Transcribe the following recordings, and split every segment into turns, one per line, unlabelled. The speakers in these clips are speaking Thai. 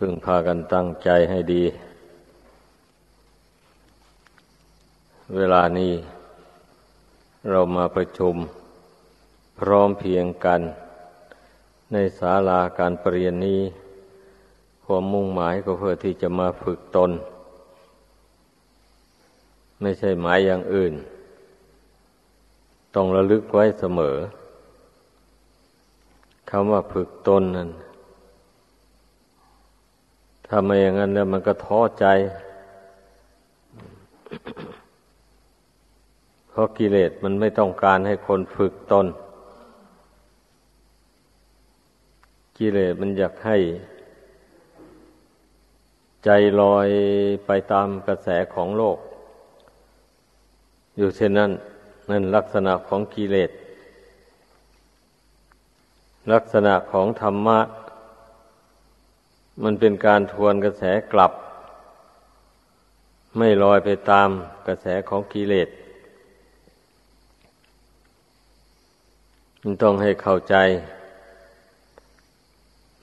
พึงพากันตั้งใจให้ดี เวลานี้ เรามาประชุม พร้อมเพียงกัน ในศาลาการปรรียนนี้ ความมุ่งหมายก็เพื่อที่จะมาฝึกตน ไม่ใช่หมายอย่างอื่น ต้องระลึกไว้เสมอคำว่าฝึกตนนั้น ถ้าไม่อย่างนั้นแล้วมันก็ท้อใจเพราะกิเลสมันไม่ต้องการให้คนฝึกตน กิเลสมันอยากให้ ใจลอยไปตามกระแสของโลก อยู่เช่นนั้น นั่นลักษณะของกิเลส ลักษณะของธรรมะ มันเป็นการทวนกระแสกลับ ไม่ลอยไปตามกระแสของกิเลสมันต้องให้เข้าใจ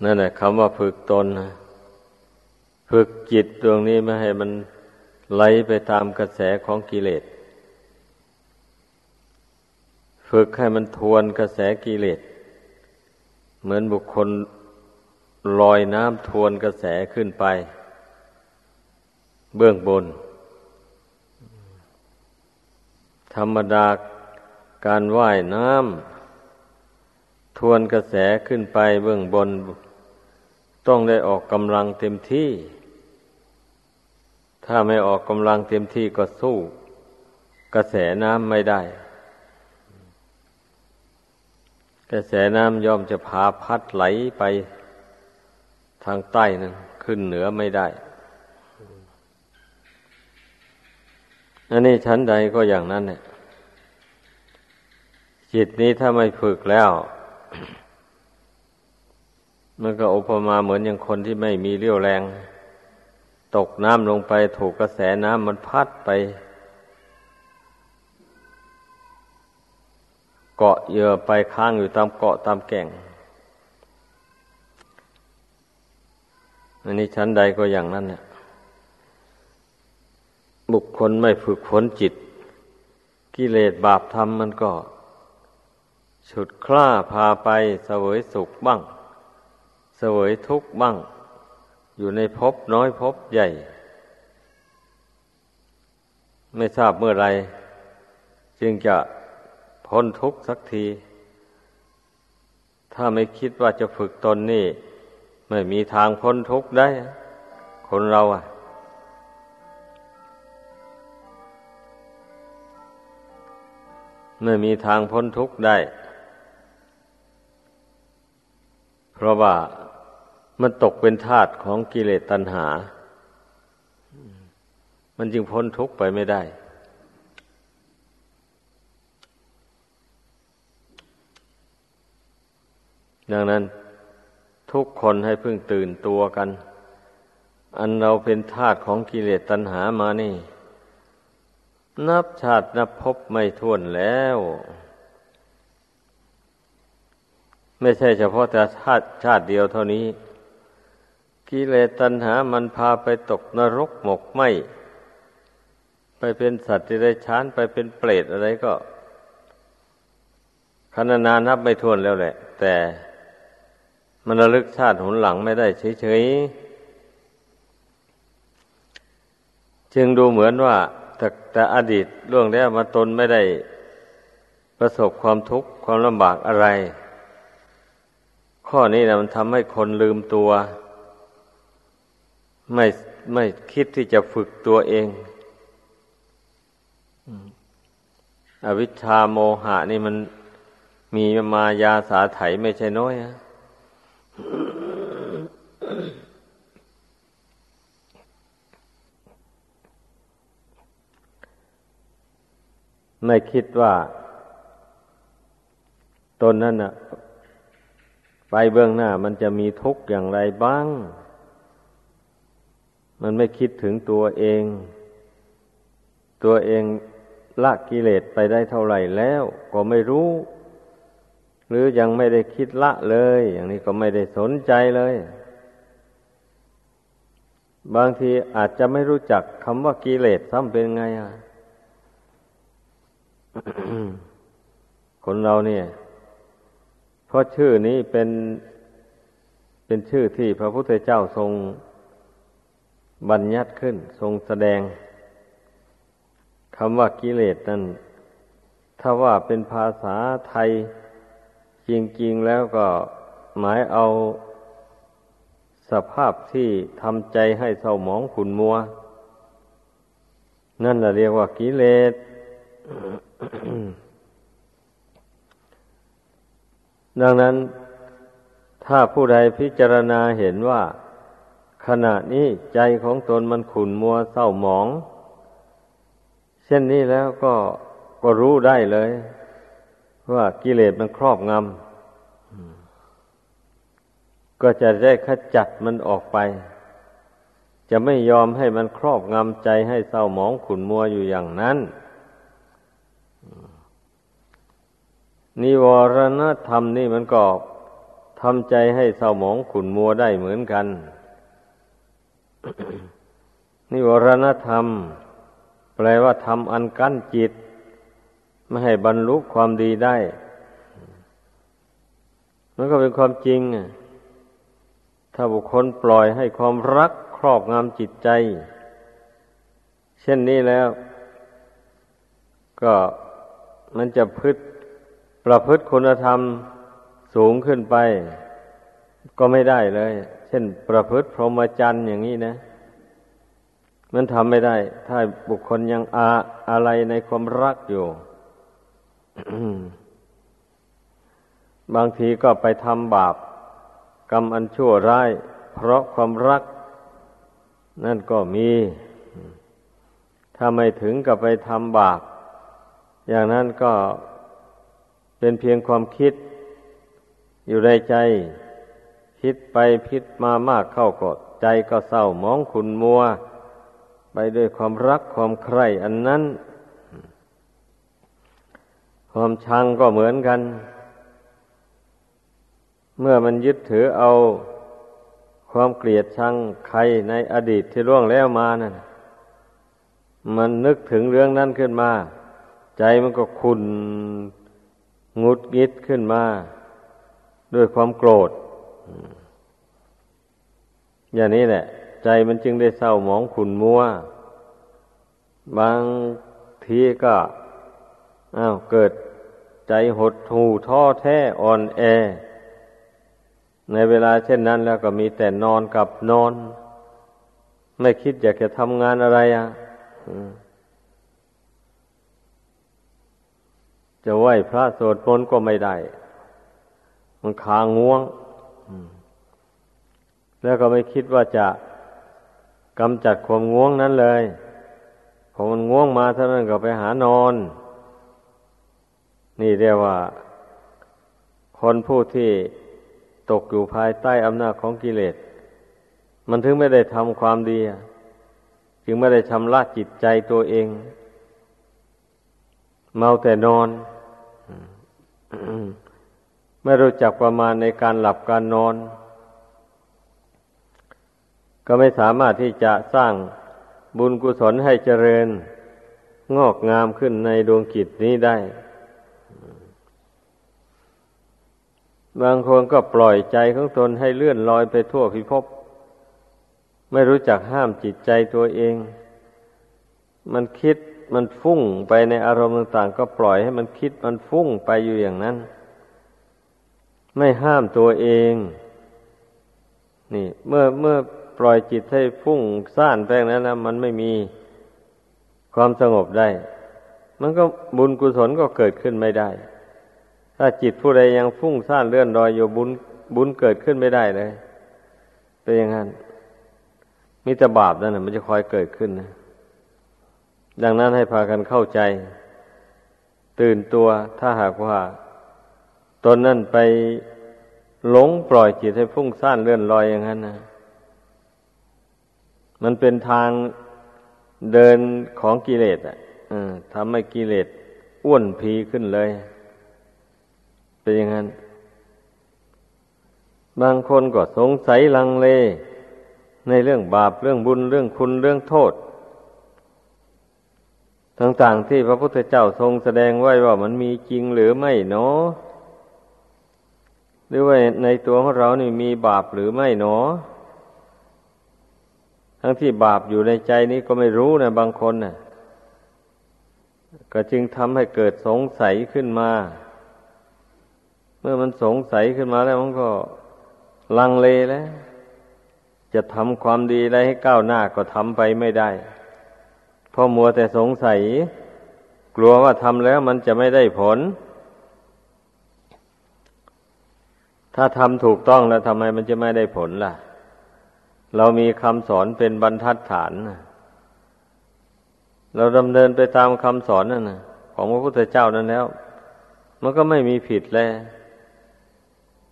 นั่นแหละคำว่าฝึกตนฝึกจิตดวงนี้ไม่ให้มันไหลไปตามกระแสของกิเลส ฝึกให้มันทวนกระแสกิเลส เหมือนบุคคล ลอยน้ำทวนกระแสขึ้นไป เบื้องบน ธรรมดาการว่ายน้ำทวนกระแสขึ้นไปเบื้องบน ต้องได้ออกกำลังเต็มที่ ถ้าไม่ออกกำลังเต็มที่ก็สู้ กระแสน้ำไม่ได้ กระแสน้ำย่อมจะพาพัดไหลไป ทางใต้นั้นขึ้นเหนือไม่ได้ อันนี้ชั้นใดก็อย่างนั้นเนี่ยจิตนี้ถ้าไม่ฝึกแล้ว มันก็อุปมาเหมือนอย่างคนที่ไม่มีเรี่ยวแรง ตกน้ำลงไปถูกกระแสน้ำมันพัดไป เกาะเยื่อไปค้างอยู่ตามเกาะตามแก่ง อันนี้ชั้นใดก็อย่างนั้นเนี่ยบุคคลไม่ฝึกฝนจิต กิเลสบาปธรรมมันก็ ฉุดคล้าพาไปเสวยสุขบ้าง เสวยทุกข์บ้าง อยู่ในภพน้อยภพใหญ่ ไม่ทราบเมื่อไร จึงจะพ้นทุกข์สักที ถ้าไม่คิดว่าจะฝึกตนนี่ ไม่มีทางพ้นทุกข์ได้ คนเราอะ ไม่มีทางพ้นทุกข์ได้ เพราะว่ามันตกเป็นทาตของกิเลสตัณหา มันจึงพ้นทุกข์ไปไม่ได้ดังนั้น ทุกคนให้พึ่งตื่นตัวกัน อันเราเป็นทาสของกิเลสตัณหามานี่ นับชาตินับพบไม่ท้วนแล้ว ไม่ใช่เฉพาะแต่ชาติชาติเดียวเท่านี้ กิเลสตัณหามันพาไปตกนรกหมกไหมไปเป็นสัตว์ที่ได้ชานไปเป็นเปรตอะไรก็ขนานานับไม่ท้วนแล้วแหละ แต่ มันระลึกชาติหนหลังไม่ได้เฉยๆ จึงดูเหมือนว่าแต่แต่อดีตล่วงแล้วมาตนไม่ได้ประสบความทุกข์ความลำบากอะไร ข้อนี้นะมันทำให้คนลืมตัว ไม่ไม่คิดที่จะฝึกตัวเอง อวิชชาโมหะนี่มันมีมายาสาไถไม่ใช่น้อยอะ ไม่คิดว่าตนนั้นนะไปเบื้องหน้ามันจะมีทุกข์อย่างไรบ้าง มันไม่คิดถึงตัวเอง ตัวเองละกิเลสไปได้เท่าไหร่แล้ว ก็ไม่รู้ หรือยังไม่ได้คิดละเลย อย่างนี้ก็ไม่ได้สนใจเลย บางทีอาจจะไม่รู้จักคำว่ากิเลสซ้ำเป็นไงอะคนเราเนี่ยเพราะชื่อนี้เป็นเป็นชื่อที่พระพุทธเจ้าทรงบัญญัติขึ้น ทรงแสดงคำว่ากิเลสนั้นถ้าว่าเป็นภาษาไทย จริง ๆแล้วก็หมายเอาสภาพที่ทำใจให้เศร้าหมองขุนมัว นั่นแหละเรียกว่ากิเลสดังนั้นถ้าผู้ใดพิจารณาเห็นว่า ขณะนี้ใจของตนมันขุนมัวเศร้าหมอง เช่นนี้แล้วก็ก็รู้ได้เลย ว่ากิเลสมันครอบงำก็จะได้ขจัดมันออกไป จะไม่ยอมให้มันครอบงำใจให้เศร้าหมองขุนมัวอยู่อย่างนั้นนิวรณธรรมนี่มันก็ทำใจให้เศร้าหมองขุนมัวได้เหมือนกัน นิวรณธรรม แปลว่าทำอันกั้นจิต ไม่ให้บรรลุความดีได้ มันก็เป็นความจริงอะถ้าบุคคลปล่อยให้ความรักครอบงำจิตใจ เช่นนี้แล้ว ก็มันจะพฤติประพฤติคุณธรรมสูงขึ้นไป ก็ไม่ได้เลย เช่น ประพฤติพรหมจรรย์อย่างนี้นะมันทำไม่ได้ ถ้าบุคคลยังอาอะไรในความรักอยู่ บางทีก็ไปทำบาป กรรมอันชั่วร้าย เพราะความรัก นั่นก็มี ถ้าไม่ถึงกับไปทำบาป อย่างนั้นก็เป็นเพียงความคิด อยู่ในใจ คิดไปพิดมามากเข้าก็ใจก็เศร้ามองขุนมัว ไปด้วยความรักความใคร่อันนั้น ความชังก็เหมือนกัน เมื่อมันยึดถือเอาความเกลียดชังใครในอดีตที่ล่วงแล้วมานั่นมันนึกถึงเรื่องนั้นขึ้นมา ใจมันก็ขุนงุดงิดขึ้นมา ด้วยความโกรธ อย่างนี้แหละ ใจมันจึงได้เศร้าหมองขุนมัว บางทีก็ อ้าวเกิดใจหดหูท้อแท้อ่อนแอ ในเวลาเช่นนั้นแล้วก็มีแต่นอนกับนอน ไม่คิดอยากจะทำงานอะไรอะจะไหวพระสวดมนต์ก็ไม่ได้ มันขาง่วง แล้วก็ไม่คิดว่าจะกำจัดความง่วงนั้นเลยพอมันง่วงมาเท่านั้นก็ไปหานอน นี่เรียกว่า คนผู้ที่ตกอยู่ภายใต้อำนาจของกิเลส มันถึงไม่ได้ทำความดี จึงไม่ได้ชำระจิตใจตัวเอง เมาแต่นอน ไม่รู้จักประมาณในการหลับการนอน ก็ไม่สามารถที่จะสร้างบุญกุศลให้เจริญ งอกงามขึ้นในดวงกิจนี้ได้ บางคนก็ปล่อยใจของตนให้เลื่อนลอยไปทั่วพิภพ ไม่รู้จักห้ามจิตใจตัวเอง มันคิดมันฟุ้งไปในอารมณ์ต่าง ๆ ก็ปล่อยให้มันคิดมันฟุ้งไปอยู่อย่างนั้น ไม่ห้ามตัวเอง นี่ เมื่อเมื่อปล่อยจิตให้ฟุ้งซ่านไปนั้นนะมันไม่มีความสงบได้ มันก็บุญกุศลก็เกิดขึ้นไม่ได้ ถ้าจิตผู้ใดยังฟุ้งซ่านเลื่อนลอยอยู่บุญบุญเกิดขึ้นไม่ได้เลย เป็นอย่างนั้นมิตรบาปนั่นนะมันจะคอยเกิดขึ้นนะดังนั้นให้พากันเข้าใจ ตื่นตัวถ้าหากว่าตนนั่นไปหลงปล่อยจิตให้ฟุ้งซ่านเลื่อนลอยอย่างนั้นนะมันเป็นทางเดินของกิเลสอะทำให้กิเลสอ้วนพีขึ้นเลย เป็นอย่างนั้น บางคนก็สงสัยลังเล ในเรื่องบาปเรื่องบุญเรื่องคุณเรื่องโทษ ต่างๆที่พระพุทธเจ้าทรงแสดงไว้ว่ามันมีจริงหรือไม่เนาะหรือว่าในตัวของเรานี่มีบาปหรือไม่เนาะทั้งที่บาปอยู่ในใจนี้ก็ไม่รู้นะบางคนนะ่ะ ก็จึงทำให้เกิดสงสัยขึ้นมา เมื่อมันสงสัยขึ้นมาแล้วมันก็ลังเลแล้ว จะทำความดีอะไรให้ก้าวหน้าก็ทำไปไม่ได้พอมัวแต่สงสัย กลัวว่าทำแล้วมันจะไม่ได้ผล ถ้าทำถูกต้องแล้วทำไมมันจะไม่ได้ผลล่ะ เรามีคำสอนเป็นบรรทัดฐานเราดำเนินไปตามคำสอนนั่นนะของพระพุทธเจ้านั้นแล้ว มันก็ไม่มีผิดแล้ว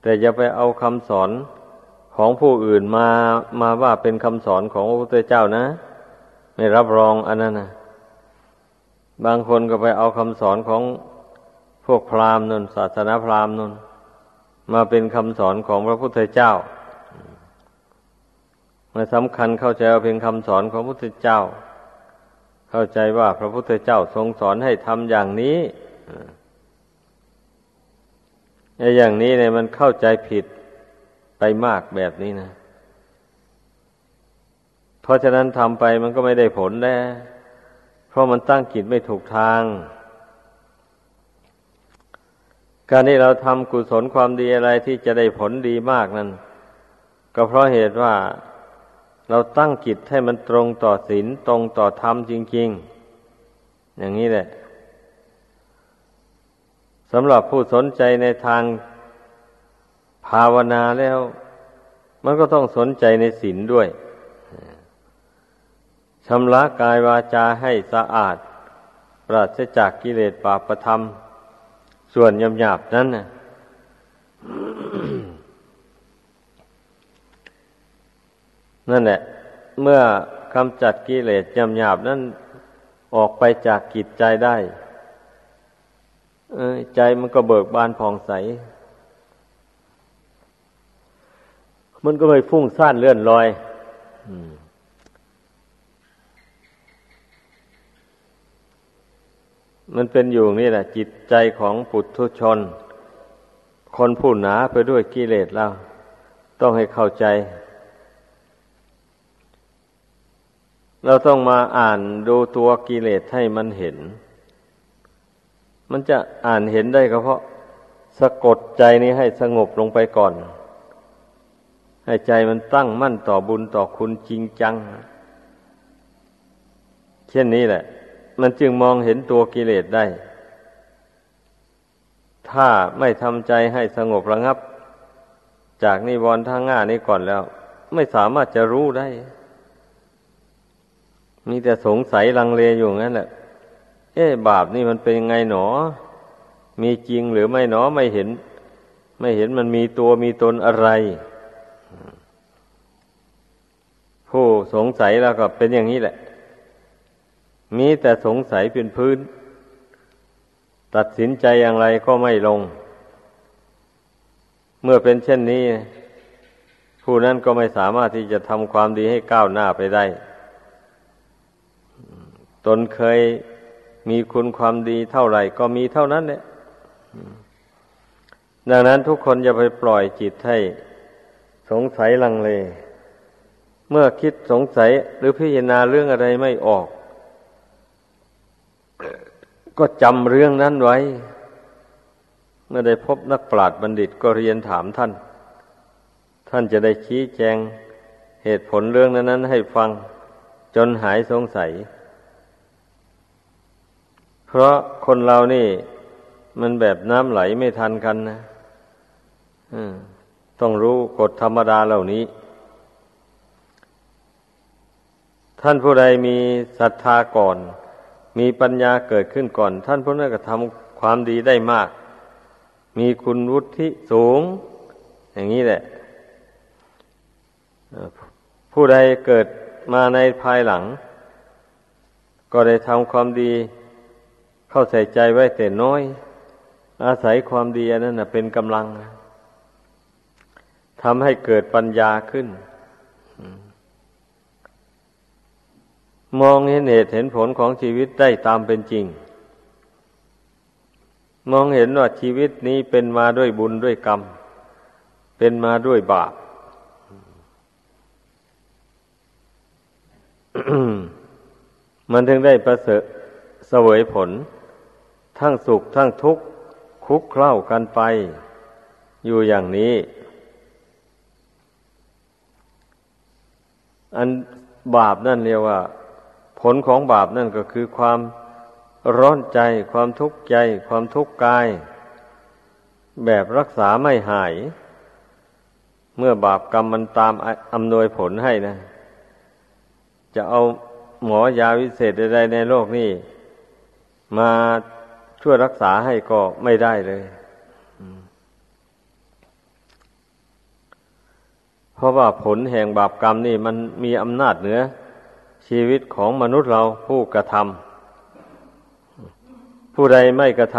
แต่อย่าไปเอาคำสอนของผู้อื่นมามาว่าเป็นคำสอนของพระพุทธเจ้านะ ไม่รับรองอันนั้นนะบางคนก็ไปเอาคำสอนของพวกพราหมณ์นนศาสนาพราหมณ์นนมาเป็นคำสอนของพระพุทธเจ้ามาสำคัญเข้าใจว่าเป็นคำสอนของพระพุทธเจ้า เข้าใจว่าพระพุทธเจ้าทรงสอนให้ทำอย่างนี้ อ้อย่างนี้เนี่ยมันเข้าใจผิดไปมากแบบนี้นะ เพราะฉะนั้นทำไปมันก็ไม่ได้ผลแล้วเพราะมันตั้งจิตไม่ถูกทาง การที่เราทำกุศลความดีอะไรที่จะได้ผลดีมากนั้น ก็เพราะเหตุว่าเราตั้งจิตให้มันตรงต่อศีลตรงต่อธรรมจริง ๆ อย่างนี้แหละ สำหรับผู้สนใจในทางภาวนาแล้ว มันก็ต้องสนใจในศีลด้วยชำระกายวาจาให้สะอาด ปราศจากกิเลสบาปธรรม ส่วนยำหยาบนั้นนะนั่นแหละ เมื่อกำจัดกิเลสยำหยาบนั้นออกไปจากกิจใจได้ ใจมันก็เบิกบานผ่องใส มันก็ไม่ฟุ้งซ่านเลื่อนลอยมันเป็นอยู่นี่แหละ จิตใจของปุถุชน คนผู้หนาไปด้วยกิเลสเราต้องให้เข้าใจ เราต้องมาอ่านดูตัวกิเลสให้มันเห็น มันจะอ่านเห็นได้ก็เพราะสะกดใจนี้ให้สงบลงไปก่อน ให้ใจมันตั้งมั่นต่อบุญต่อคุณจริงจัง เช่นนี้แหละ มันจึงมองเห็นตัวกิเลสได้ ถ้าไม่ทำใจให้สงบระงับ จากนิวรณ์ทางง่านี้ก่อนแล้ว ไม่สามารถจะรู้ได้ มีแต่สงสัยลังเลอยู่งั้นแหละ เอ๊บาปนี่มันเป็นยังไงหนอ มีจริงหรือไม่หนอไม่เห็น ไม่เห็นมันมีตัวมีตนอะไร ผู้สงสัยแล้วก็เป็นอย่างนี้แหละ มีแต่สงสัยเป็นพื้น ตัดสินใจอย่างไรก็ไม่ลง เมื่อเป็นเช่นนี้ ผู้นั้นก็ไม่สามารถที่จะทำความดีให้ก้าวหน้าไปได้ ตนเคย มีคุณความดีเท่าไหร่ก็มีเท่านั้นเนี่ยดังนั้นทุกคนอย่าไปปล่อยจิตให้สงสัยลังเล เมื่อคิดสงสัยหรือพิจารณาเรื่องอะไรไม่ออก ก็จำเรื่องนั้นไว้ เมื่อได้พบนักปราชญ์บัณฑิตก็เรียนถามท่าน ท่านจะได้ชี้แจงเหตุผลเรื่องนั้น ๆ ให้ฟังจนหายสงสัย เพราะคนเรานี่ มันแบบน้ำไหลไม่ทันกันนะต้องรู้กฎธรรมดาเหล่านี้ ท่านผู้ใดมีศรัทธาก่อน มีปัญญาเกิดขึ้นก่อน ท่านพวกนั้นก็ทำความดีได้มาก มีคุณวุฒิสูง อย่างนี้แหละผู้ใดเกิดมาในภายหลัง ก็ได้ทำความดี เข้าใส่ใจไว้แต่น้อย อาศัยความดีนั้นนะเป็นกำลังทำให้เกิดปัญญาขึ้น มองเห็นเหตุเห็นผลของชีวิตได้ตามเป็นจริง มองเห็นว่าชีวิตนี้เป็นมาด้วยบุญด้วยกรรม เป็นมาด้วยบาปมันถึงได้ประเสริฐเสวยผล ทั้งสุขทั้งทุกข์คุกเคล้ากันไป อยู่อย่างนี้ อันบาปนั่นเรียกว่า ผลของบาปนั่นก็คือความร้อนใจ ความทุกข์ใจ ความทุกข์กาย แบบรักษาไม่หาย เมื่อบาปกรรมมันตามอำนวยผลให้นะ จะเอาหมอยาวิเศษใดๆในโลกนี้มา ช่วยรักษาให้ก็ไม่ได้เลยเพราะว่าผลแห่งบาปกรรมนี่มันมีอำนาจเหนือ ชีวิตของมนุษย์เราผู้กระทำผู้ใดไม่กระท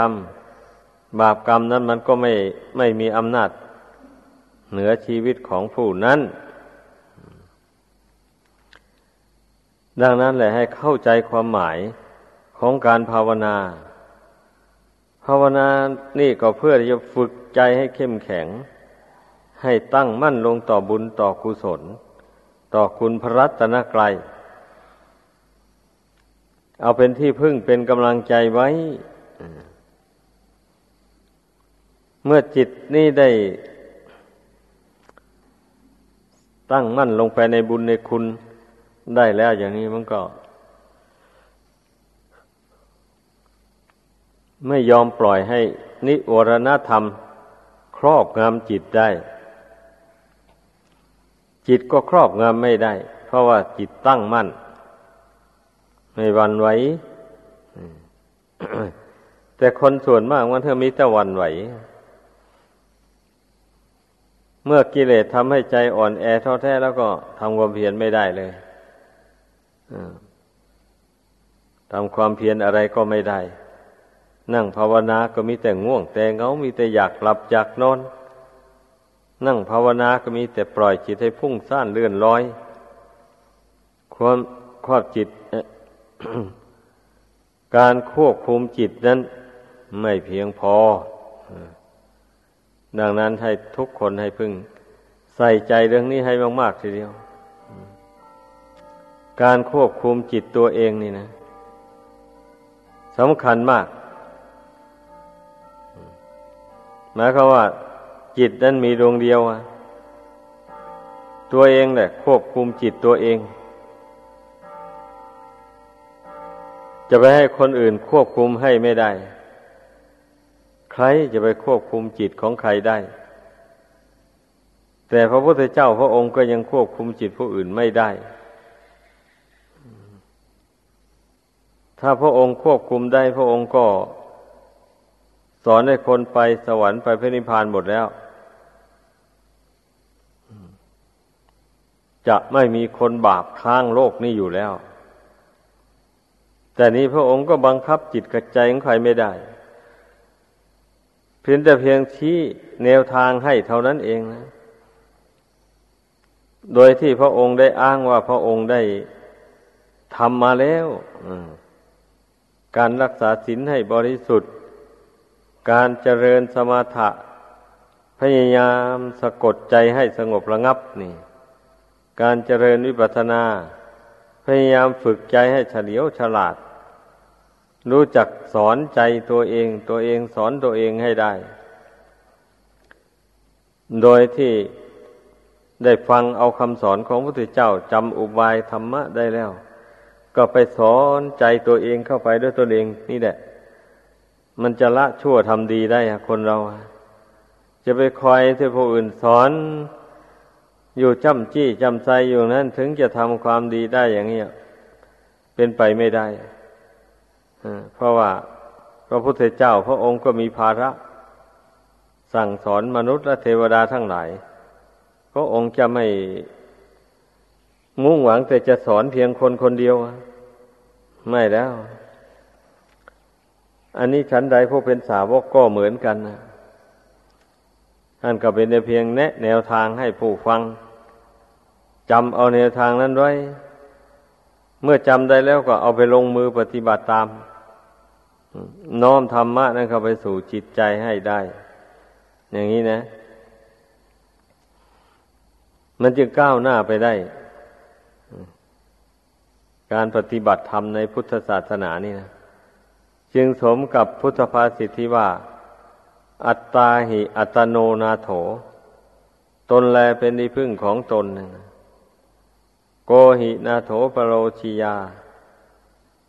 ำบาปกรรมนั้นมันก็ไม่ไม่มีอำนาจ เหนือชีวิตของผู้นั้น ดังนั้นแหละให้เข้าใจความหมายของการภาวนา ภาวนานี่ก็เพื่อจะฝึกใจให้เข้มแข็ง ให้ตั้งมั่นลงต่อบุญต่อกุศล ต่อคุณพระรัตนกรัยเอาเป็นที่พึ่งเป็นกำลังใจไว้ เมื่อจิตนี่ได้ ตั้งมั่นลงไปในบุญในคุณได้แล้วอย่างนี้มันก็ ไม่ยอมปล่อยให้นิวรณธรรม ครอบงำจิตได้ จิตก็ครอบงำไม่ได้ เพราะว่าจิตตั้งมั่น ไม่วันไหวแต่คนส่วนมากมันเธอมีแต่วันไหว เมื่อกิเลสทำให้ใจอ่อนแอท้อแท้แล้วก็ทำความเพียรไม่ได้เลยทำความเพียรอะไรก็ไม่ได้ นั่งภาวนาก็มีแต่ง่วง แต่เงา มีแต่อยากหลับอยากนอน นั่งภาวนาก็มีแต่ปล่อยจิตให้พุ่งซ่านเลื่อนลอย ความครอบจิต การควบคุมจิตนั้น ไม่เพียงพอ ดังนั้นให้ทุกคนให้พึ่งใส่ใจเรื่องนี้ให้มากๆทีเดียว การควบคุมจิตตัวเองนี่นะสำคัญมาก หมายความว่าจิตนั้นมีดวงเดียวอะตัวเองแหละ ควบคุมจิตตัวเอง จะไปให้คนอื่นควบคุมให้ไม่ได้ ใครจะไปควบคุมจิตของใครได้ แต่พระพุทธเจ้าพระองค์ก็ยังควบคุมจิตผู้อื่นไม่ได้ ถ้าพระองค์ควบคุมได้พระองค์ก็ สอนให้คนไปสวรรค์ไปพระนิพพานหมดแล้ว จะไม่มีคนบาปค้างโลกนี้อยู่แล้ว แต่นี้พระองค์ก็บังคับจิตกระใจของใครไม่ได้ เพียงแต่เพียงชี้แนวทางให้เท่านั้นเองนะโดยที่พระองค์ได้อ้างว่าพระองค์ได้ทำมาแล้วการรักษาศีลให้บริสุทธิ์ การเจริญสมาธิพยายามสะกดใจให้สงบระงับนี่ การเจริญวิปัสสนา พยายามฝึกใจให้เฉลียวฉลาด รู้จักสอนใจตัวเอง ตัวเองสอนตัวเองให้ได้ โดยที่ได้ฟังเอาคำสอนของพระพุทธเจ้าจำอุบายธรรมะได้แล้ว ก็ไปสอนใจตัวเองเข้าไปด้วยตัวเองนี่แหละ มันจะละชั่วทำดีได้คนเรา จะไปคอยที่ผู้อื่นสอน อยู่จำจี้จำใจอยู่นั้น ถึงจะทำความดีได้อย่างนี้เป็นไปไม่ได้เพราะว่าพระพุทธเจ้าพระองค์ก็มีภาระ สั่งสอนมนุษย์และเทวดาทั้งหลาย พระองค์จะไม่มุ่งหวังแต่จะสอนเพียงคนคนเดียว ไม่แล้ว อันนี้ฉันใดผู้เป็นสาวกก็เหมือนกันนะท่านก็เป็นเพียงแนะแนวทางให้ผู้ฟังจำเอาแนวทางนั้นไว้ เมื่อจำได้แล้วก็เอาไปลงมือปฏิบัติตาม น้อมธรรมะนั้นเข้าไปสู่จิตใจให้ได้ อย่างนี้นะ มันจึงก้าวหน้าไปได้ การปฏิบัติธรรมในพุทธศาสนานี่นะ จึงสมกับพุทธภาษิตที่ว่า อัตตาหิอัตโนนาโถ ตนแลเป็นที่พึ่งของตนโกหินาโถปโรชิยา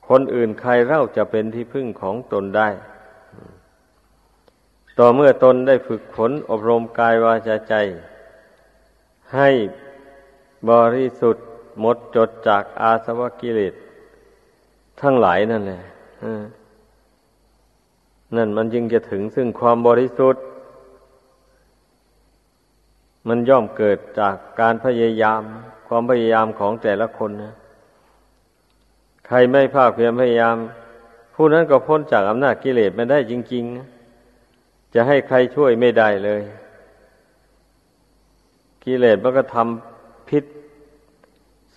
คนอื่นใครเล่าจะเป็นที่พึ่งของตนได้ ต่อเมื่อตนได้ฝึกฝนอบรมกายวาจาใจ ให้บริสุทธิ์หมดจดจากอาสวะกิเลสทั้งหลายนั่นแหละ นั่นมันจึงจะถึงซึ่งความบริสุทธิ์ มันย่อมเกิดจากการพยายาม ความพยายามของแต่ละคนนะ ใครไม่ภาคเพียรพยายาม ผู้นั้นก็พ้นจากอำนาจกิเลสไม่ได้จริงๆนะจะให้ใครช่วยไม่ได้เลย กิเลสมันก็ทำพิษ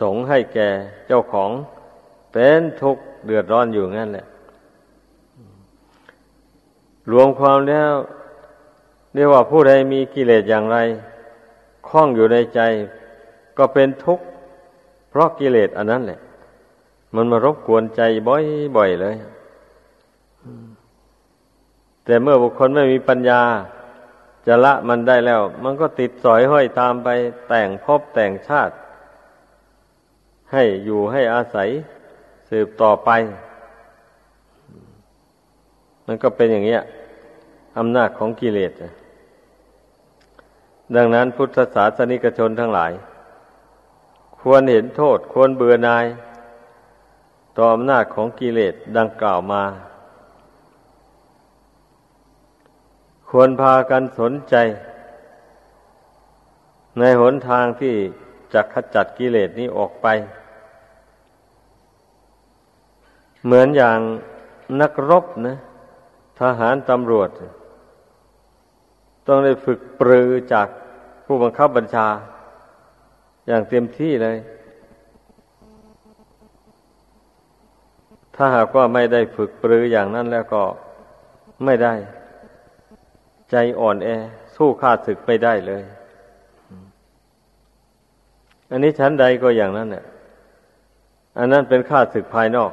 สงให้แก่เจ้าของเป็นทุกข์เดือดร้อนอยู่งั้นแหละ รวมความแล้วเรียกว่าผู้ใดมีกิเลสอย่างไรคล้องอยู่ในใจ ก็เป็นทุกข์ เพราะกิเลสอันนั้นแหละ มันมารบกวนใจบ่อยๆเลย แต่เมื่อบุคคลไม่มีปัญญา จะละมันได้แล้ว มันก็ติดสอยห้อยตามไปแต่งพบแต่งชาติ ให้อยู่ให้อาศัยสืบต่อไป มันก็เป็นอย่างเงี้ยอำนาจของกิเลสดังนั้นพุทธศาสนิกชนทั้งหลาย ควรเห็นโทษ ควรเบื่อนาย ต่ออำนาจของกิเลสดังกล่าวมา ควรพากันสนใจ ในหนทางที่จะขจัดกิเลสนี้ออกไป เหมือนอย่างนักรบนะ ทหารตำรวจ ต้องได้ฝึกปรือจากผู้บังคับบัญชา อย่างเต็มที่เลย ถ้าหากว่าไม่ได้ฝึกปรืออย่างนั้นแล้วก็ไม่ได้ ใจอ่อนแอ สู้ข้าศึกไม่ได้เลย อันนี้ชั้นใดก็อย่างนั้นเนี่ยอันนั้นเป็นข้าศึกภายนอก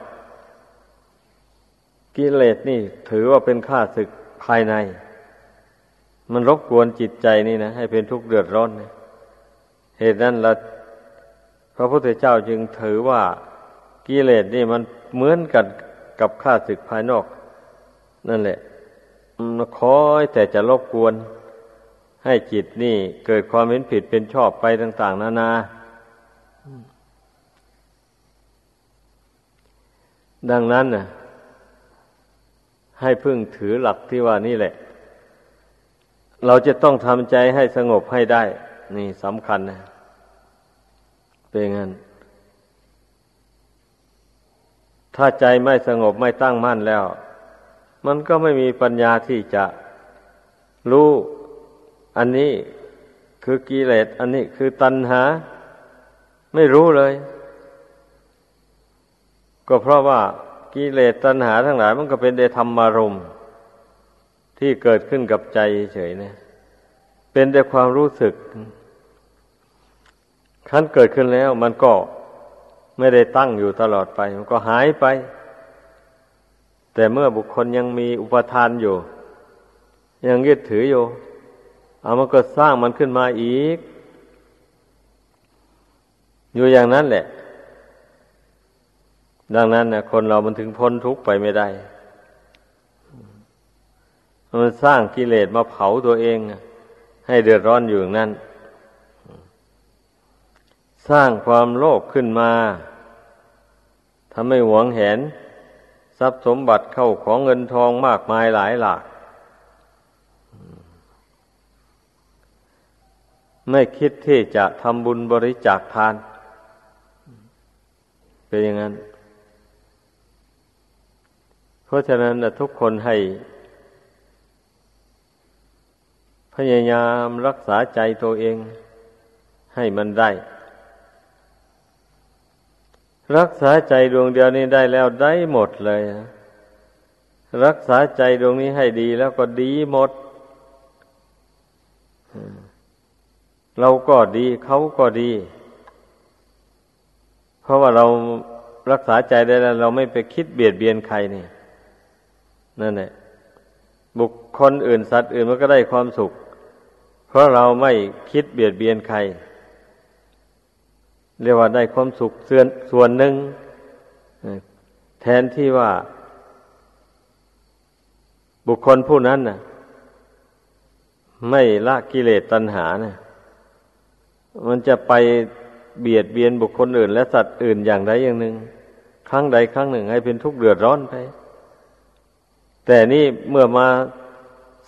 กิเลสนี่ถือว่าเป็นข้าศึกภายใน มันรบกวนจิตใจนี่นะ ให้เป็นทุกข์เดือดร้อนนี่เหตุนั้นละพระพุทธเจ้าจึงถือว่ากิเลสนี่มันเหมือนกันกับข้าศึกภายนอก นั่นแหละมันคอยแต่จะรบกวน ให้จิตนี่เกิดความเห็นผิดเป็นชอบไปต่าง ๆ นานา ดังนั้นน่ะ ให้พึ่งถือหลักที่ว่านี่แหละ เราจะต้องทำใจให้สงบให้ได้ นี่สำคัญนะ เป็นงั้น ถ้าใจไม่สงบไม่ตั้งมั่นแล้ว มันก็ไม่มีปัญญาที่จะรู้อันนี้คือกิเลสอันนี้คือตัณหา ไม่รู้เลย ก็เพราะว่า กิเลสตัณหาทั้งหลาย มันก็เป็นเดธรรมารมณ์ที่เกิดขึ้นกับใจเฉยเนี่ยเป็นแต่ความรู้สึกขั้นเกิดขึ้นแล้ว มันก็ไม่ได้ตั้งอยู่ตลอดไป มันก็หายไป แต่เมื่อบุคคลยังมีอุปทานอยู่ ยังยึดถืออยู่ เอามันก็สร้างมันขึ้นมาอีก อยู่อย่างนั้นแหละ ดังนั้นนะคนเรามันถึงพ้นทุกข์ไปไม่ได้ มันสร้างกิเลสมาเผาตัวเอง ให้เดือดร้อนอยู่อย่างนั้น สร้างความโลภขึ้นมาทำให้หวงแหน ทรัพย์สมบัติเข้าของเงินทองมากมายหลายหลาก ไม่คิดที่จะทำบุญบริจาคทาน เป็นอย่างนั้น ราะฉะนั้นทุกคนให้ พยายามรักษาใจตัวเองให้มันได้ รักษาใจดวงเดียวนี้ได้แล้วได้หมดเลย รักษาใจดวงนี้ให้ดีแล้วก็ดีหมด เราก็ดีเขาก็ดี เพราะว่าเรารักษาใจได้แล้ว เราไม่ไปคิดเบียดเบียนใครนี่ นั่นแหละบุคคลอื่นสัตว์อื่นมันก็ได้ความสุข เพราะเราไม่คิดเบียดเบียนใคร เรียกว่าได้ความสุขส่วนส่วนหนึ่งแทนที่ว่า บุคคลผู้นั้นน่ะไม่ละกิเลสตัณหานะมันจะไปเบียดเบียนบุคคลอื่น และสัตว์อื่นอย่างใดอย่างหนึ่ง ครั้งใดครั้งหนึ่ง ให้เป็นทุกข์เดือดร้อนไป แต่นี่เมื่อมา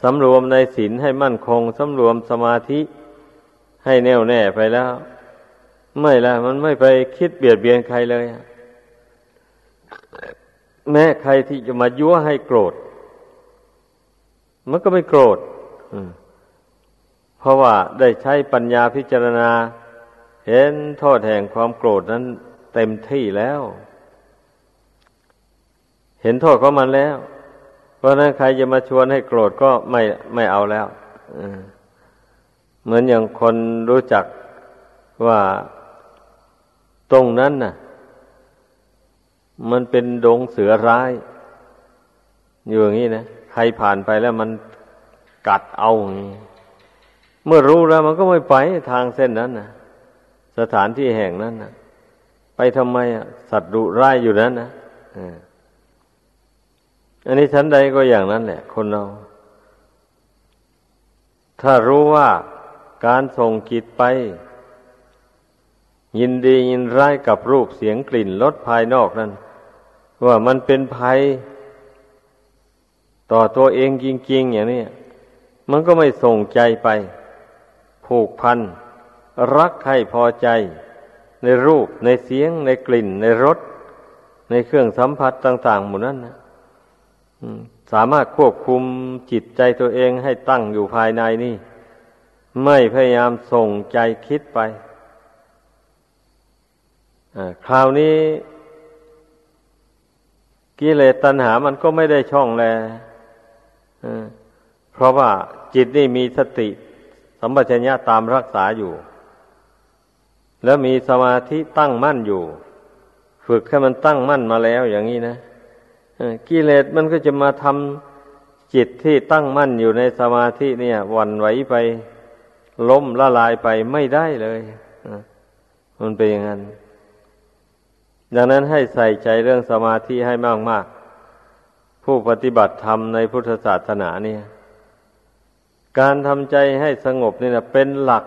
สำรวมในศีลให้มั่นคงสำรวมสมาธิให้แน่วแน่ไปแล้ว ไม่ละมันไม่ไปคิดเบียดเบียนใครเลยแม้ใครที่จะมายั่วให้โกรธ มันก็ไม่โกรธเพราะว่าได้ใช้ปัญญาพิจารณา เห็นโทษแห่งความโกรธนั้นเต็มที่แล้ว เห็นโทษของมันแล้ว ราะนั้นใครจะมาชวนให้โกรธก็ไม่ไม่เอาแล้วเหมือนอย่างคนรู้จักว่าตรงนั้นน่ะ มันเป็นดงเสือร้าย อยู่อย่างนี้นะใครผ่านไปแล้วมันกัดเอาอย่างนี้เมื่อรู้แล้วมันก็ไม่ไปทางเส้นนั้นนะสถานที่แห่งนั้นนะไปทำไมอะสัตว์ดุร้ายอยู่นั้นนะอ่า อันนี้ชั้นใดก็อย่างนั้นแหละคนเรา ถ้ารู้ว่าการส่งจิตไป ยินดียินร้ายกับรูปเสียงกลิ่นรสภายนอกนั้น ว่ามันเป็นภัย ต่อตัวเองจริง ๆ อย่างนี้มันก็ไม่ส่งใจไป ผูกพัน รักใครพอใจ ในรูปในเสียงในกลิ่น ในรสในเครื่องสัมผัสต่าง ๆ หมดนั้นนะ สามารถควบคุมจิตใจตัวเองให้ตั้งอยู่ภายในนี่ ไม่พยายามส่งใจคิดไปคราวนี้กิเลสตัณหามันก็ไม่ได้ช่องแลเพราะว่าจิตนี่มีสติสัมปชัญญะตามรักษาอยู่ แล้วมีสมาธิตั้งมั่นอยู่ ฝึกให้มันตั้งมั่นมาแล้วอย่างนี้นะ กิเลสมันก็จะมาทำจิตที่ตั้งมั่นอยู่ในสมาธิเนี่ยวันไหวไปล้มละลายไปไม่ได้เลยมันเป็นอย่างนั้น ดังนั้นให้ใส่ใจเรื่องสมาธิให้มากมากผู้ปฏิบัติธรรมในพุทธศาสนาเนี่ย การทำใจให้สงบนี่นะเป็นหลัก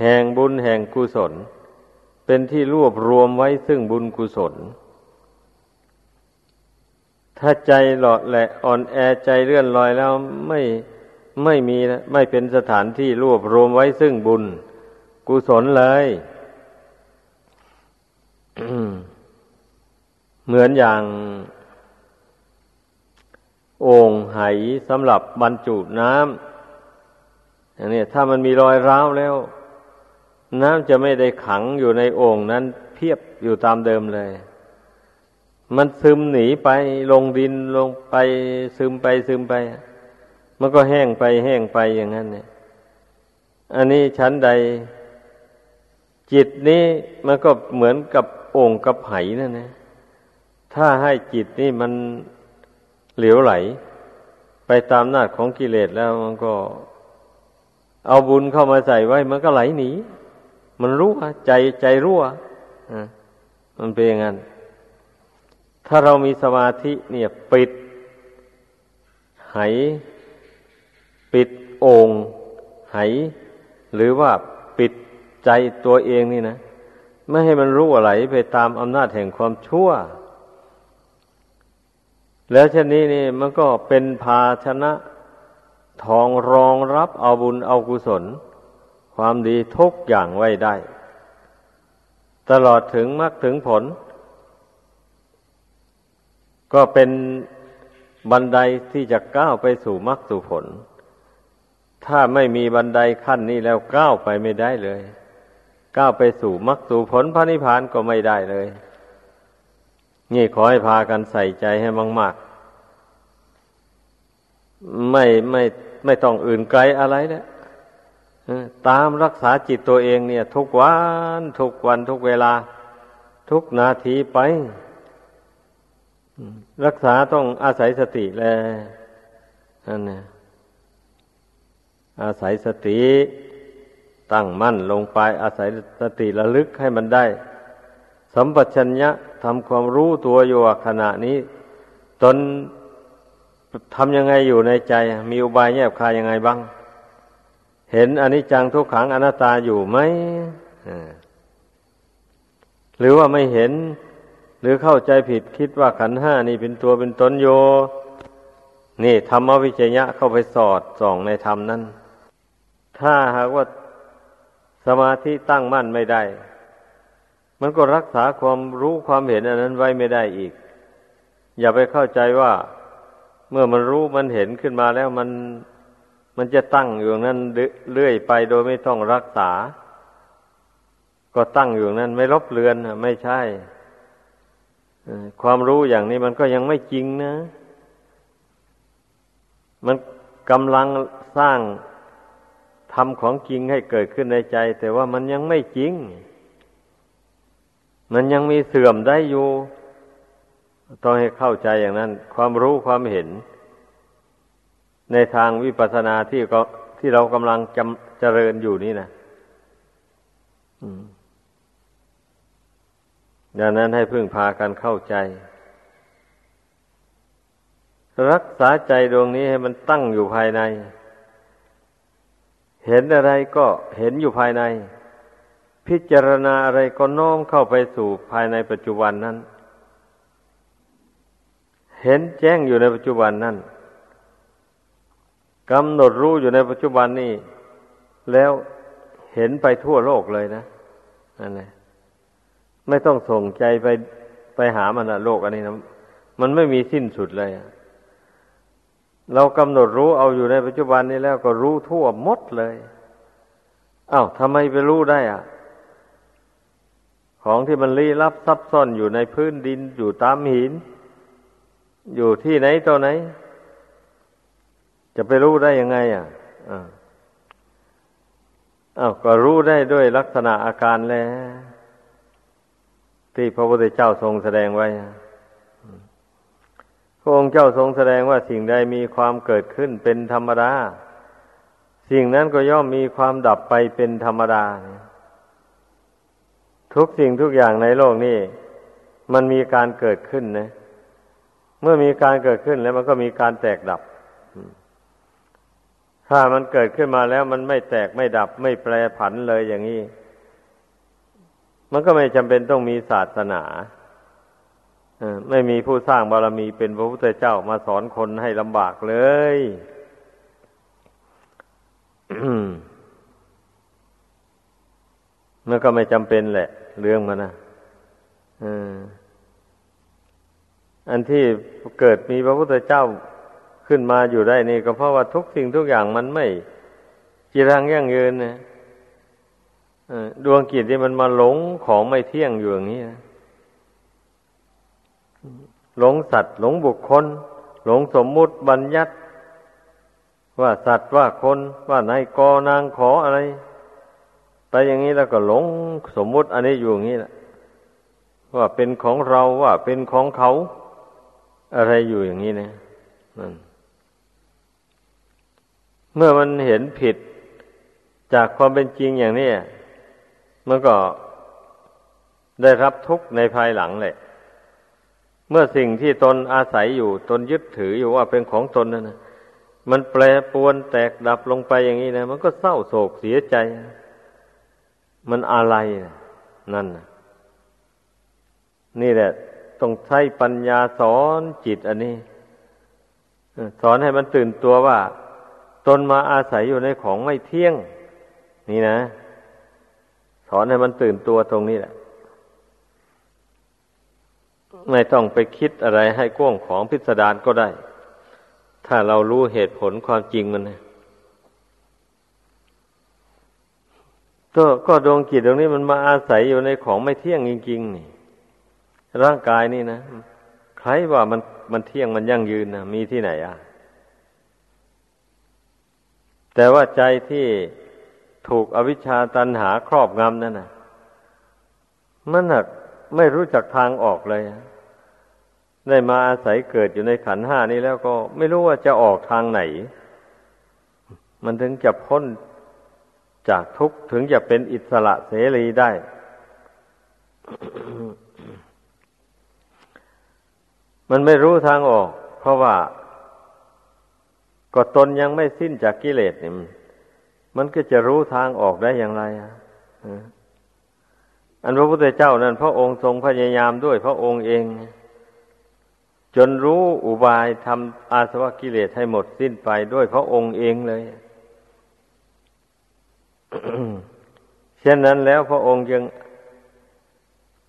แห่งบุญแห่งกุศล เป็นที่รวบรวมไว้ซึ่งบุญกุศล ถ้าใจหลอดแหละอ่อนแอใจเลื่อนลอยแล้วไม่ไม่มีไม่เป็นสถานที่รวบรวมไว้ซึ่งบุญ กุศลเลยเหมือนอย่างโอ่งไหสำหรับบรรจุน้ำอย่างนี้ถ้ามันมีรอยร้าวแล้ว น้ำจะไม่ได้ขังอยู่ในโอ่งนั้นเพียบอยู่ตามเดิมเลย มันซึมหนีไปลงดินลงไปซึมไปซึมไป มันก็แห้งไปแห้งไปอย่างนั้นเนี่ย อันนี้ชั้นใด จิตนี้มันก็เหมือนกับโอ่งกับไหนั่นนะถ้าให้จิตนี่มันเหลวไหล ไปตามนาจของกิเลสแล้วมันก็ เอาบุญเข้ามาใส่ไว้ มันก็ไหลหนี มันรู้ใจใจรั่วอะมันเป็นอย่างนั้น ถ้าเรามีสมาธิเนี่ยปิดไหปิดโอ่งไหหรือว่าปิดใจตัวเองนี่นะ ไม่ให้มันรู้อะไรไปตามอำนาจแห่งความชั่ว แล้วเช่นนี้นี่มันก็เป็นภาชนะทองรองรับเอาบุญเอากุศล ความดีทุกอย่างไว้ได้ ตลอดถึงมรรคถึงผล ก็เป็นบันไดที่จะก้าวไปสู่มรรคสู่ผล ถ้าไม่มีบันไดขั้นนี้แล้วก้าวไปไม่ได้เลย ก้าวไปสู่มรรคสู่ผลพระนิพพานก็ไม่ได้เลย นี่ขอให้พากันใส่ใจให้มากๆ ไม่ไม่ไม่ต้องอื่นไกลอะไรแล้วตามรักษาจิตตัวเองเนี่ย ทุกวัน ทุกวันทุกเวลา ทุกนาทีไป รักษาต้องอาศัยสติแลนั่นนะอาศัยสติตั้งมั่นลงไป อาศัยสติระลึกให้มันได้ สัมปชัญญะทำความรู้ตัวอยู่ขณะนี้ ตนทำยังไงอยู่ในใจ มีอุบายแยบคายยังไงบ้าง เห็นอนิจจังทุกขังอนัตตาอยู่ไหมหรือว่าไม่เห็น หรือเข้าใจผิดคิดว่าขันห้านี่เป็นตัวเป็นตนโย นี่ธรรมวิจยะเข้าไปสอดส่องในธรรมนั้น ถ้าหากว่าสมาธิตั้งมั่นไม่ได้ มันก็รักษาความรู้ความเห็นอันนั้นไว้ไม่ได้อีก อย่าไปเข้าใจว่าเมื่อมันรู้มันเห็นขึ้นมาแล้วมันมันจะตั้งอยู่นั้นเรื่อยไปโดยไม่ต้องรักษา ก็ตั้งอยู่นั้นไม่ลบเลือนไม่ใช่ ความรู้อย่างนี้มันก็ยังไม่จริงนะ มันกำลังสร้างทำของจริงให้เกิดขึ้นในใจ แต่ว่ามันยังไม่จริง มันยังมีเสื่อมได้อยู่ ต้องให้เข้าใจอย่างนั้น ความรู้ความเห็น ในทางวิปัสสนาที่ก็ที่เรากำลังจำเจริญอยู่นี่นะ ดังนั้นให้พึ่งพากันเข้าใจ รักษาใจดวงนี้ให้มันตั้งอยู่ภายใน เห็นอะไรก็เห็นอยู่ภายใน พิจารณาอะไรก็น้อมเข้าไปสู่ภายในปัจจุบันนั้น เห็นแจ้งอยู่ในปัจจุบันนั้นกำหนดรู้อยู่ในปัจจุบันนี้แล้วเห็นไปทั่วโลกเลยนะนั่นแหละ ไม่ต้องส่งใจไปไปหามันนะโลกอันนี้นะมันไม่มีสิ้นสุดเลยเรากำหนดรู้เอาอยู่ในปัจจุบันนี้แล้วก็รู้ทั่วหมดเลยอา้าวทำไมไปรู้ได้อะ ของที่มันลี้ลับซับซ้อนอยู่ในพื้นดินอยู่ตามหิน อยู่ที่ไหนตัวไหน จะไปรู้ได้ยังไง อะอ้าวก็รู้ได้ด้วยลักษณะอาการแล้ว ที่พระพุทธเจ้าทรงแสดงไว้พระองค์เจ้าทรงแสดงว่าสิ่งใดมีความเกิดขึ้นเป็นธรรมดา สิ่งนั้นก็ย่อมมีความดับไปเป็นธรรมดา ทุกสิ่งทุกอย่างในโลกนี้ มันมีการเกิดขึ้นนะ เมื่อมีการเกิดขึ้นแล้วมันก็มีการแตกดับ ถ้ามันเกิดขึ้นมาแล้วมันไม่แตกไม่ดับไม่แปรผันเลยอย่างนี้ มันก็ไม่จำเป็นต้องมีศาสนาไม่มีผู้สร้างบารมีเป็นพระพุทธเจ้ามาสอนคนให้ลำบากเลยมันก็ไม่จำเป็นแหละ เรื่องมันนะอันที่เกิดมีพระพุทธเจ้าขึ้นมาอยู่ได้นี่ก็เพราะว่าทุกสิ่งทุกอย่างมันไม่จีรังยั่งยืนนะ ดวงกิจที่มันมาหลงของไม่เที่ยงอยู่อย่างนี้นะหลงสัตว์หลงบุคคล หลงสมมุติบัญญัติ ว่าสัตว์ว่าคน ว่านายกนางขออะไร ไปอย่างนี้แล้วก็หลงสมมุติอันนี้อยู่อย่างนี้แหละว่าเป็นของเราว่าเป็นของเขา อะไรอยู่อย่างนี้นะนั่นเมื่อมันเห็นผิดจากความเป็นจริงอย่างนี้ มันก็ได้รับทุกข์ในภายหลังแหละเมื่อสิ่งที่ตนอาศัยอยู่ตนยึดถืออยู่ว่าเป็นของตนนั่นนะมันแปรปวนแตกดับลงไปอย่างนี้นะมันก็เศร้าโศกเสียใจ มันอะไรนั่นนะนี่แหละต้องใช้ปัญญาสอนจิตอันนี้สอนให้มันตื่นตัวว่า ตนมาอาศัยอยู่ในของไม่เที่ยง นี่นะ สอนให้มันตื่นตัวตรงนี้แหละ ไม่ต้องไปคิดอะไรให้กว้างของพิสดารก็ได้ ถ้าเรารู้เหตุผลความจริงมันก็ก็ดวงจิตตรงนี้มันมาอาศัยอยู่ในของไม่เที่ยงจริงๆนี่ ร่างกายนี่นะใครว่ามันมันเที่ยงมันยั่งยืนนะมีที่ไหนอะแต่ว่าใจที่ ถูกอวิชชาตันหาครอบงำนั่นนะมันหนักไม่รู้จักทางออกเลย ได้มาอาศัยเกิดอยู่ในขันห้านี้แล้วก็ไม่รู้ว่าจะออกทางไหน มันถึงจะพ้นจากทุกข์ถึงจะเป็นอิสระเสรีได้ มันไม่รู้ทางออก เพราะว่าก็ตนยังไม่สิ้นจากกิเลสเนี่ย มันก็จะรู้ทางออกได้อย่างไรอะอันพระพุทธเจ้านั้น พระองค์ทรงพยายามด้วยพระองค์เอง จนรู้อุบายทำอาสวะกิเลสให้หมดสิ้นไปด้วยพระองค์เองเลย เช่นนั้นแล้วพระองค์ยัง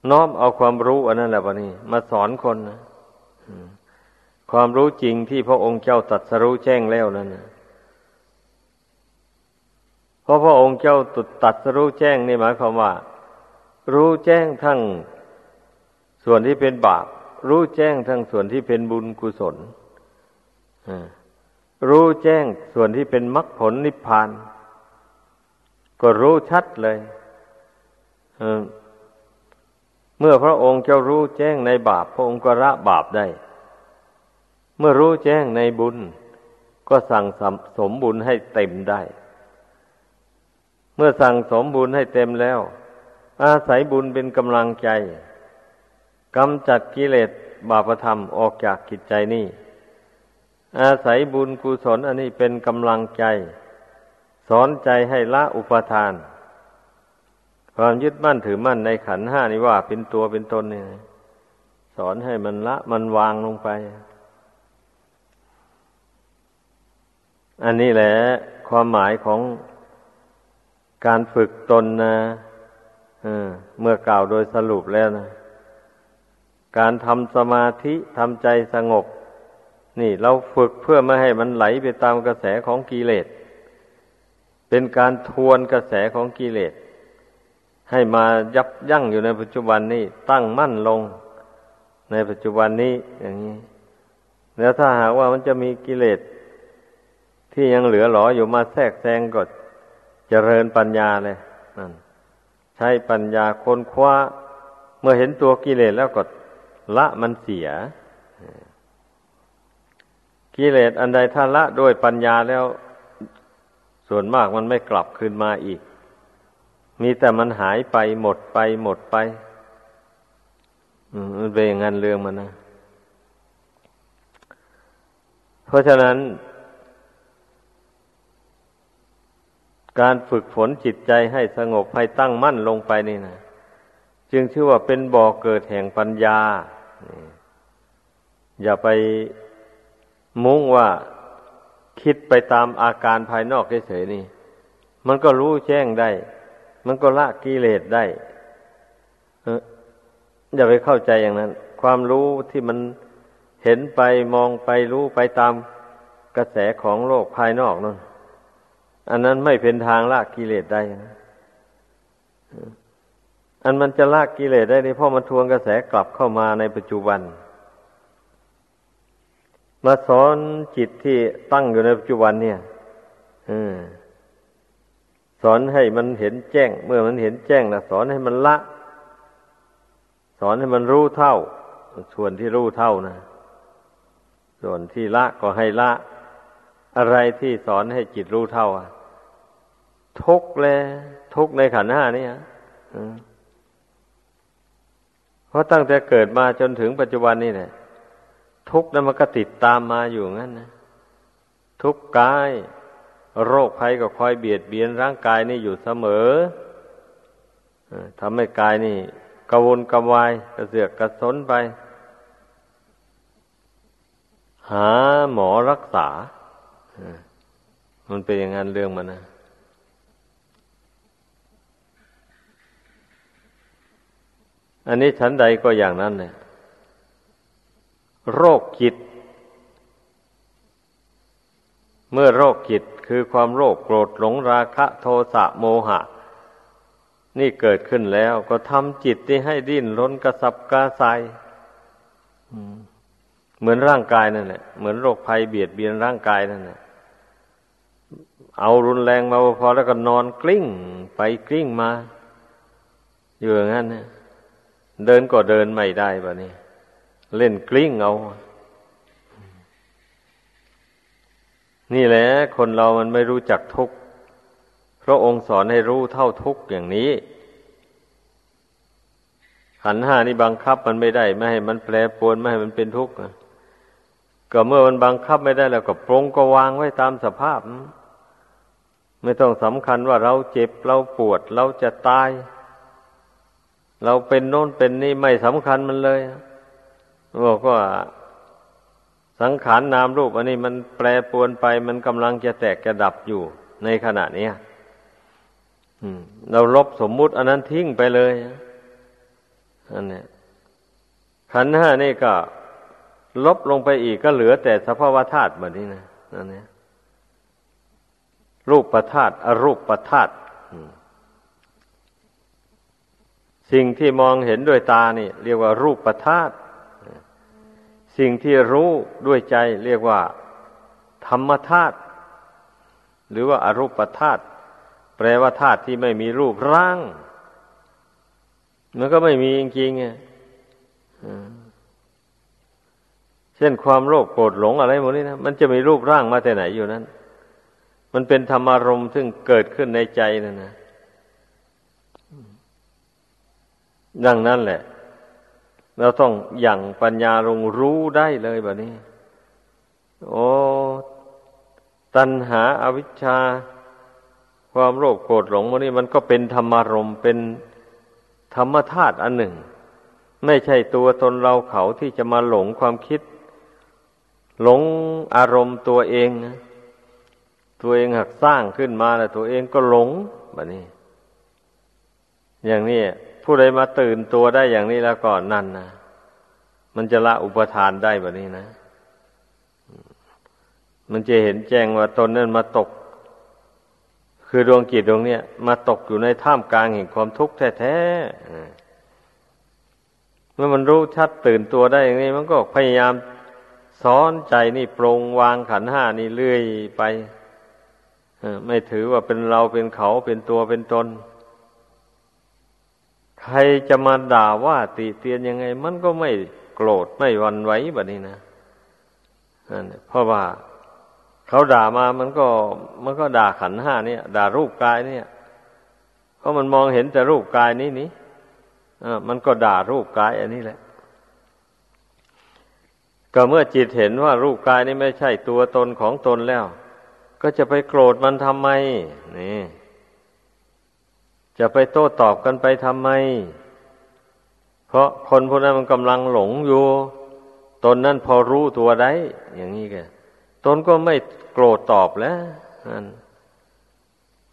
น้อมเอาความรู้อันนั้นแหละปะนี่มาสอนคนนะความรู้จริงที่พระองค์เจ้าตัดสรู้แจ้งแล้วนั่นนะ ราะพระองค์เจ้าตุดตัดรู้แจ้งนี่หมายความว่า รู้แจ้งทั้งส่วนที่เป็นบาป รู้แจ้งทั้งส่วนที่เป็นบุญกุศลรู้แจ้งส่วนที่เป็นมรรคผลนิพพาน ก็รู้ชัดเลยเมื่อพระองค์เจ้ารู้แจ้งในบาป พระองค์ก็ละบาปได้ เมื่อรู้แจ้งในบุญ ก็สั่งสมบุญให้เต็มได้ เมื่อสั่งสมบุญให้เต็มแล้ว อาศัยบุญเป็นกำลังใจกำจัดกิเลสบาปธรรมออกจากกิจใจนี่อาศัยบุญกุศลอันนี้เป็นกำลังใจ สอนใจให้ละอุปทาน ความยึดมั่นถือมั่นในขันห้านี่ว่าเป็นตัวเป็นตนเนี่ยสอนให้มันละมันวางลงไป อันนี้แหละความหมายของ การฝึกตนนะเมื่อกล่าวโดยสรุปแล้วนะ การทำสมาธิทำใจสงบ นี่เราฝึกเพื่อไม่ให้มันไหลไปตามกระแสของกิเลส เป็นการทวนกระแสของกิเลส ให้มายับยั้งอยู่ในปัจจุบันนี้ตั้งมั่นลงในปัจจุบันนี้อย่างนี้ แล้วถ้าหากว่ามันจะมีกิเลสที่ยังเหลือหลออยู่มาแทรกแซงก็ จริญปัญญาเลยนั่นใช้ปัญญาค้นคว้า เมื่อเห็นตัวกิเลสแล้วก็ละมันเสีย กิเลสอันใดถ้าละด้วยปัญญาแล้ว ส่วนมากมันไม่กลับคืนมาอีก มีแต่มันหายไปหมดไปหมดไปมันเป็นอย่างนั้นเรื่องมันนะ เพราะฉะนั้น การฝึกฝนจิตใจให้สงบให้ตั้งมั่นลงไปนี่นะจึงชื่อว่าเป็นบ่อเกิดแห่งปัญญา อย่าไปมุ่งว่าคิดไปตามอาการภายนอกเฉยๆนี่ มันก็รู้แจ้งได้ มันก็ละกิเลสได้อย่าไปเข้าใจอย่างนั้น ความรู้ที่มันเห็นไปมองไปรู้ไปตามกระแสของโลกภายนอกนั่น อันนั้นไม่เป็นทางละกิเลสได้นะอันมันจะละกิเลสได้นี่เพราะมันทวงกระแสกลับเข้ามาในปัจจุบัน มาสอนจิตที่ตั้งอยู่ในปัจจุบันเนี่ยสอนให้มันเห็นแจ้ง เมื่อมันเห็นแจ้งนะสอนให้มันละ สอนให้มันรู้เท่า ส่วนที่รู้เท่านะส่วนที่ละก็ให้ละ อะไรที่สอนให้จิตรู้เท่าทุกเลยทุกในขันห้านี่ฮะเพราะตั้งแต่เกิดมาจนถึงปัจจุบันนี่แหละทุกนั้นมันก็ติดตามมาอยู่งั้นนะทุกกาย โรคภัยก็คอยเบียดเบียนร่างกายนี่อยู่เสมอทำให้กายนี่กระวนกระวายกระเสือกกระสนไป หาหมอรักษา มันเป็นอย่างนั้นเรื่องมันนะอันนี้ชั้นใดก็อย่างนั้นเนี่ยโรคจิต เมื่อโรคจิตคือความโรคโกรธหลงราคะโทสะโมหะ นี่เกิดขึ้นแล้วก็ทำจิตที่ให้ดิ้นรนกระสับกระส่ายเหมือนร่างกายนั่นแหละเหมือนโรคภัยเบียดเบียนร่างกายนั่นแหละ เอารุนแรงมาพอแล้วก็นอนกลิ้ง ไปกลิ้งมา อยู่อย่างนั้นเนี่ยเดินก็เดินไม่ได้บะนี่เล่นกลิ้งเอา นี่แหละ คนเรามันไม่รู้จักทุกข์พระองค์สอนให้รู้เท่าทุกข์อย่างนี้ขันห้านี่บังคับมันไม่ได้ไม่ให้มันแปรปรวนไม่ให้มันเป็นทุกข์ก็เมื่อมันบังคับไม่ได้แล้วก็ปรงก็วางไว้ตามสภาพ ไม่ต้องสำคัญว่าเราเจ็บเราปวดเราจะตาย เราเป็นโน้นเป็นนี่ไม่สำคัญมันเลยบอกว่าสังขารนนามรูป อันนี้มันแปรปรวนไป มันกำลังจะแตกจะดับอยู่ในขณะนี้เราลบสมมุติ อันนั้นทิ้งไปเลยอันนี้ขันห้านี่ก็ ลบลงไปอีกก็เหลือแต่สภาวธาตุแบบนี้นะนั่นเนี่ย รูปประธาตอรูปประธาตสิ่งที่มองเห็นด้วยตานี่ เรียกว่ารูปประธาตสิ่งที่รู้ด้วยใจ เรียกว่า ธรรมธาตุหรือว่าอารูปธาตุแปลว่าธาตุที่ไม่มีรูปร่าง มันก็ไม่มีจริงๆไงเช่นความโลภโกรธหลงอะไรหมดนี้นะมันจะมีรูปร่างมาแต่ไหนอยู่นั้น มันเป็นธรรมารมณ์ซึ่งเกิดขึ้นในใจนั่นนะดังนั้นแหละ เราต้องอย่างปัญญาลงรู้ได้เลยแบบนี้ โอ้ตัณหาอาวิชชา ความโลภโกรธหลงมันนี่มันก็เป็นธรรมารมเป็นธรรมธาตุอันหนึ่ง ไม่ใช่ตัวตนเราเขาที่จะมาหลงความคิด หลงอารมณ์ตัวเองนะ ตัวเองหักสร้างขึ้นมาแล้วตัวเองก็หลงแบบนี้ อย่างนี้ผู้ใดมาตื่นตัวได้อย่างนี้แล้วก่อนนั่นนะมันจะละอุปทานได้แบบนี้นะ มันจะเห็นแจ้งว่าตนนั้นมาตก คือดวงกิจดวงเนี้ยมาตกอยู่ในท่ามกลางแห่งความทุกข์แท้ๆเมื่อมันรู้ชัดตื่นตัวได้อย่างนี้ มันก็พยายามสอนใจนี่ปรงวางขันห้านี่เรื่อยไป ไม่ถือว่าเป็นเราเป็นเขาเป็นตัวเป็นตน ใครจะมาด่าว่าติเตียนยังไง มันก็ไม่โกรธไม่วันไหวแบบนี้นะเพราะว่าเขาด่ามามันก็มันก็ด่าขันห้าเนี่ย ด่ารูปกายเนี่ย เพราะมันมองเห็นแต่รูปกายนี้นี่มันก็ด่ารูปกายอันนี้แหละ ก็เมื่อจิตเห็นว่ารูปกายนี้ไม่ใช่ตัวตนของตนแล้ว ก็จะไปโกรธมันทำไมนี่จะไปโต้ตอบกันไปทำไม เพราะคนพวกนั้นมันกำลังหลงอยู่ตนนั้นพอรู้ตัวได้ อย่างนี้แกตนก็ไม่โกรธตอบแล้ว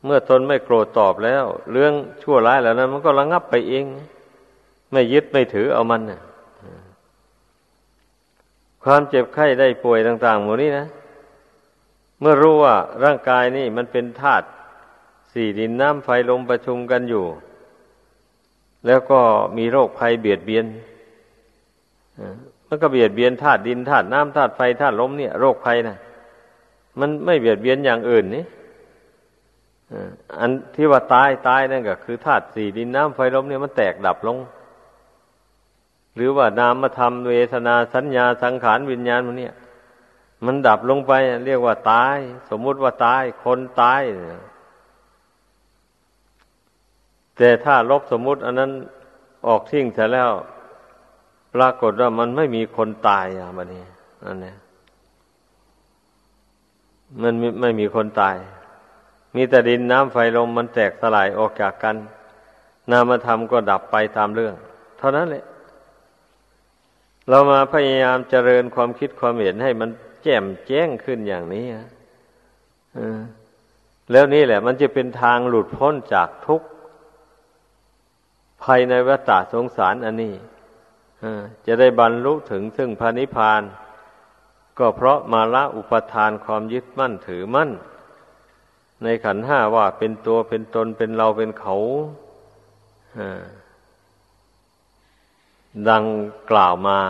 เมื่อตนไม่โกรธตอบแล้ว เรื่องชั่วร้ายเหล่านั้น มันก็ระงับไปเอง ไม่ยึดไม่ถือเอามันนะความเจ็บไข้ได้ป่วยต่างๆหมดนี้นะ เมื่อรู้ว่าร่างกายนี่มันเป็นธาตุสี่ดินน้ำไฟลมประชุมกันอยู่ แล้วก็มีโรคภัยเบียดเบียนมันก็เบียดเบียนธาตุดินธาตุน้ำธาตุไฟธาตุลมเนี่ยโรคภัยนะมันไม่เบียดเบียนอย่างอื่นนี่อันที่ว่าตายตายนั่นก็คือธาตุสี่ดินน้ำไฟลมเนี่ยมันแตกดับลง หรือว่านามธรรมเวทนาสัญญาสังขารวิญญาณมันเนี่ย มันดับลงไป เรียกว่าตาย สมมุติว่าตาย คนตายแต่ถ้าลบสมมุติ อันนั้นออกทิ้งเสร็จแล้ว ปรากฏว่ามันไม่มีคนตายอะมันนี่นั่นเนี่ยมันไม่มีคนตาย มีแต่ดินน้ำไฟลมมันแตกสลายออกจากกัน นามธรรมก็ดับไปตามเรื่อง เท่านั้นแหละ เรามาพยายามเจริญความคิดความเห็นให้มัน แจ่มแจ้งขึ้นอย่างนี้แล้วนี่แหละ มันจะเป็นทางหลุดพ้นจากทุกข์ภายในวัฏสงสารอันนี้จะได้บรรลุถึงซึ่งพระนิพพาน ก็เพราะมาละอุปทานความยึดมั่นถือมั่น ในขันห้าว่าเป็นตัวเป็นตนเป็นเราเป็นเขาดังกล่าวมา